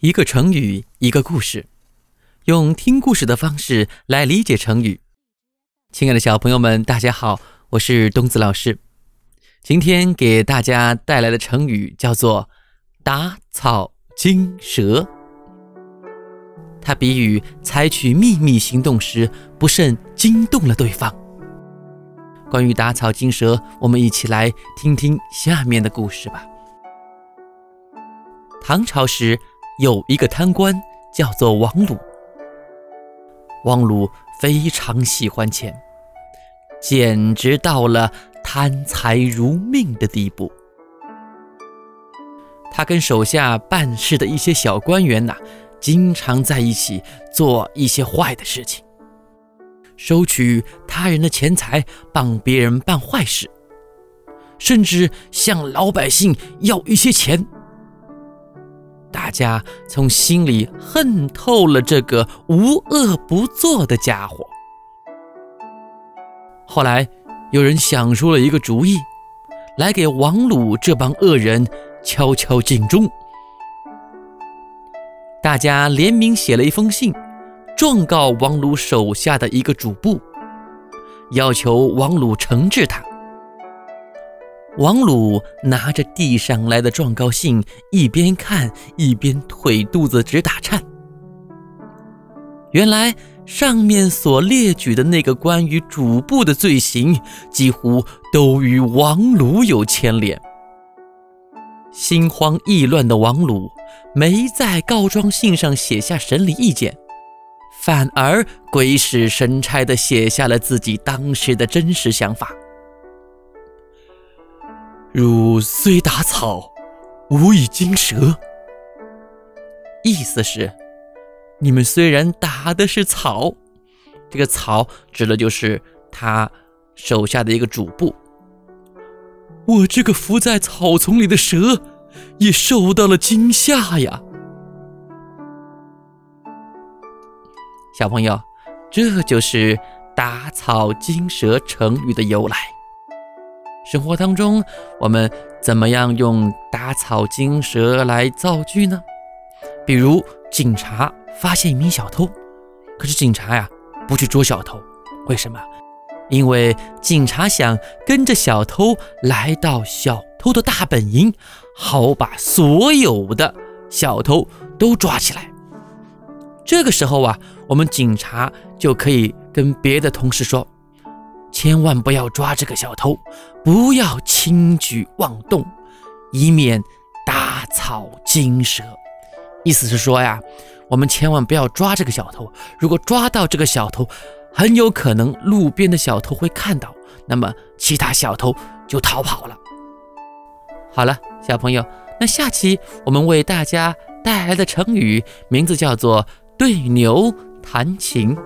一个成语，一个故事，用听故事的方式来理解成语。亲爱的小朋友们，大家好，我是东子老师。今天给大家带来的成语叫做“打草惊蛇”。它比喻采取秘密行动时不慎惊动了对方。关于打草惊蛇，我们一起来听听下面的故事吧。唐朝时。有一个贪官叫做王鲁，王鲁非常喜欢钱，简直到了贪财如命的地步。他跟手下办事的一些小官员呐，经常在一起做一些坏的事情，收取他人的钱财，帮别人办坏事，甚至向老百姓要一些钱。大家从心里恨透了这个无恶不作的家伙。后来，有人想出了一个主意，来给王鲁这帮恶人敲敲警钟。大家联名写了一封信，状告王鲁手下的一个主簿，要求王鲁惩治他。王鲁拿着递上来的状告信，一边看一边腿肚子直打颤。原来上面所列举的那个关于主簿的罪行，几乎都与王鲁有牵连。心慌意乱的王鲁没在告状信上写下审理意见，反而鬼使神差地写下了自己当时的真实想法。汝虽打草，吾以惊蛇。意思是，你们虽然打的是草，这个草指的就是他手下的一个主簿。我这个伏在草丛里的蛇，也受到了惊吓呀。小朋友，这就是“打草惊蛇”成语的由来。生活当中，我们怎么样用“打草惊蛇”来造句呢？比如，警察发现一名小偷，可是警察呀不去捉小偷，为什么？因为警察想跟着小偷来到小偷的大本营，好把所有的小偷都抓起来。这个时候啊，我们警察就可以跟别的同事说。千万不要抓这个小偷，不要轻举妄动，以免打草惊蛇。意思是说呀，我们千万不要抓这个小偷。如果抓到这个小偷，很有可能路边的小偷会看到，那么其他小偷就逃跑了。好了，小朋友，那下期我们为大家带来的成语名字叫做“对牛弹琴”。